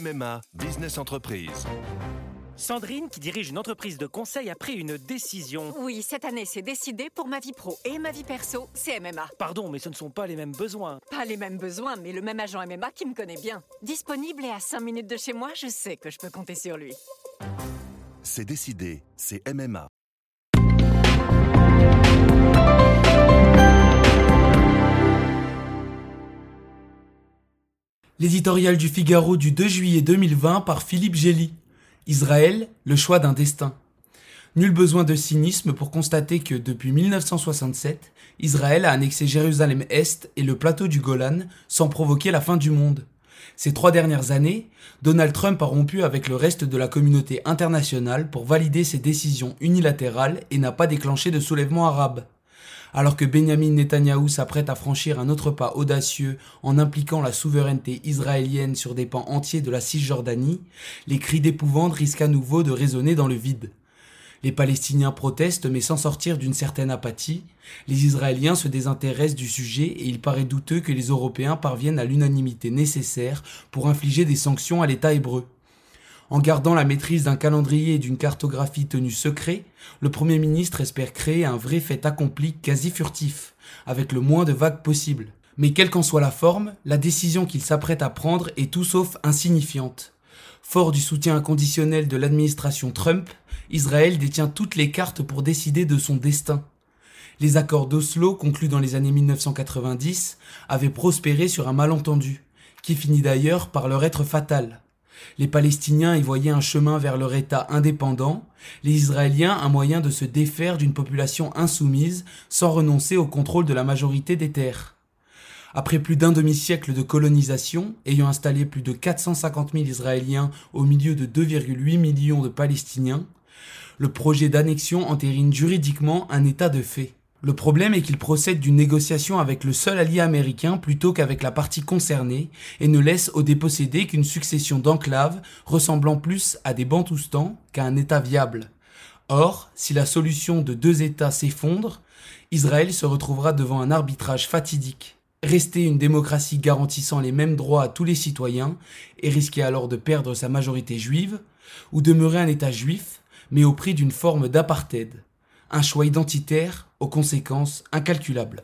MMA Business Entreprise. Sandrine, qui dirige une entreprise de conseil, a pris une décision. Oui, cette année, c'est décidé pour ma vie pro et ma vie perso, c'est MMA. Pardon, mais ce ne sont pas les mêmes besoins. Pas les mêmes besoins, mais le même agent MMA qui me connaît bien. Disponible et à 5 minutes de chez moi, je sais que je peux compter sur lui. C'est décidé, c'est MMA. L'éditorial du Figaro du 2 juillet 2020 par Philippe Gély. Israël, le choix d'un destin. Nul besoin de cynisme pour constater que depuis 1967, Israël a annexé Jérusalem-Est et le plateau du Golan sans provoquer la fin du monde. Ces trois dernières années, Donald Trump a rompu avec le reste de la communauté internationale pour valider ses décisions unilatérales et n'a pas déclenché de soulèvement arabe alors que Benjamin Netanyahou s'apprête à franchir un autre pas audacieux en impliquant la souveraineté israélienne sur des pans entiers de la Cisjordanie, les cris d'épouvante risquent à nouveau de résonner dans le vide. Les Palestiniens protestent mais sans sortir d'une certaine apathie, les Israéliens se désintéressent du sujet et il paraît douteux que les Européens parviennent à l'unanimité nécessaire pour infliger des sanctions à l'État hébreu. En gardant la maîtrise d'un calendrier et d'une cartographie tenue secret, le Premier ministre espère créer un vrai fait accompli quasi furtif, avec le moins de vagues possible. Mais quelle qu'en soit la forme, la décision qu'il s'apprête à prendre est tout sauf insignifiante. Fort du soutien inconditionnel de l'administration Trump, Israël détient toutes les cartes pour décider de son destin. Les accords d'Oslo conclus dans les années 1990 avaient prospéré sur un malentendu, qui finit d'ailleurs par leur être fatal. Les Palestiniens y voyaient un chemin vers leur État indépendant, les Israéliens un moyen de se défaire d'une population insoumise sans renoncer au contrôle de la majorité des terres. Après plus d'un demi-siècle de colonisation, ayant installé plus de 450 000 Israéliens au milieu de 2,8 millions de Palestiniens, le projet d'annexion entérine juridiquement un état de fait. Le problème est qu'il procède d'une négociation avec le seul allié américain plutôt qu'avec la partie concernée et ne laisse au dépossédé qu'une succession d'enclaves ressemblant plus à des bantoustans qu'à un État viable. Or, si la solution de deux États s'effondre, Israël se retrouvera devant un arbitrage fatidique. Rester une démocratie garantissant les mêmes droits à tous les citoyens et risquer alors de perdre sa majorité juive, ou demeurer un État juif, mais au prix d'une forme d'apartheid un choix identitaire aux conséquences incalculables.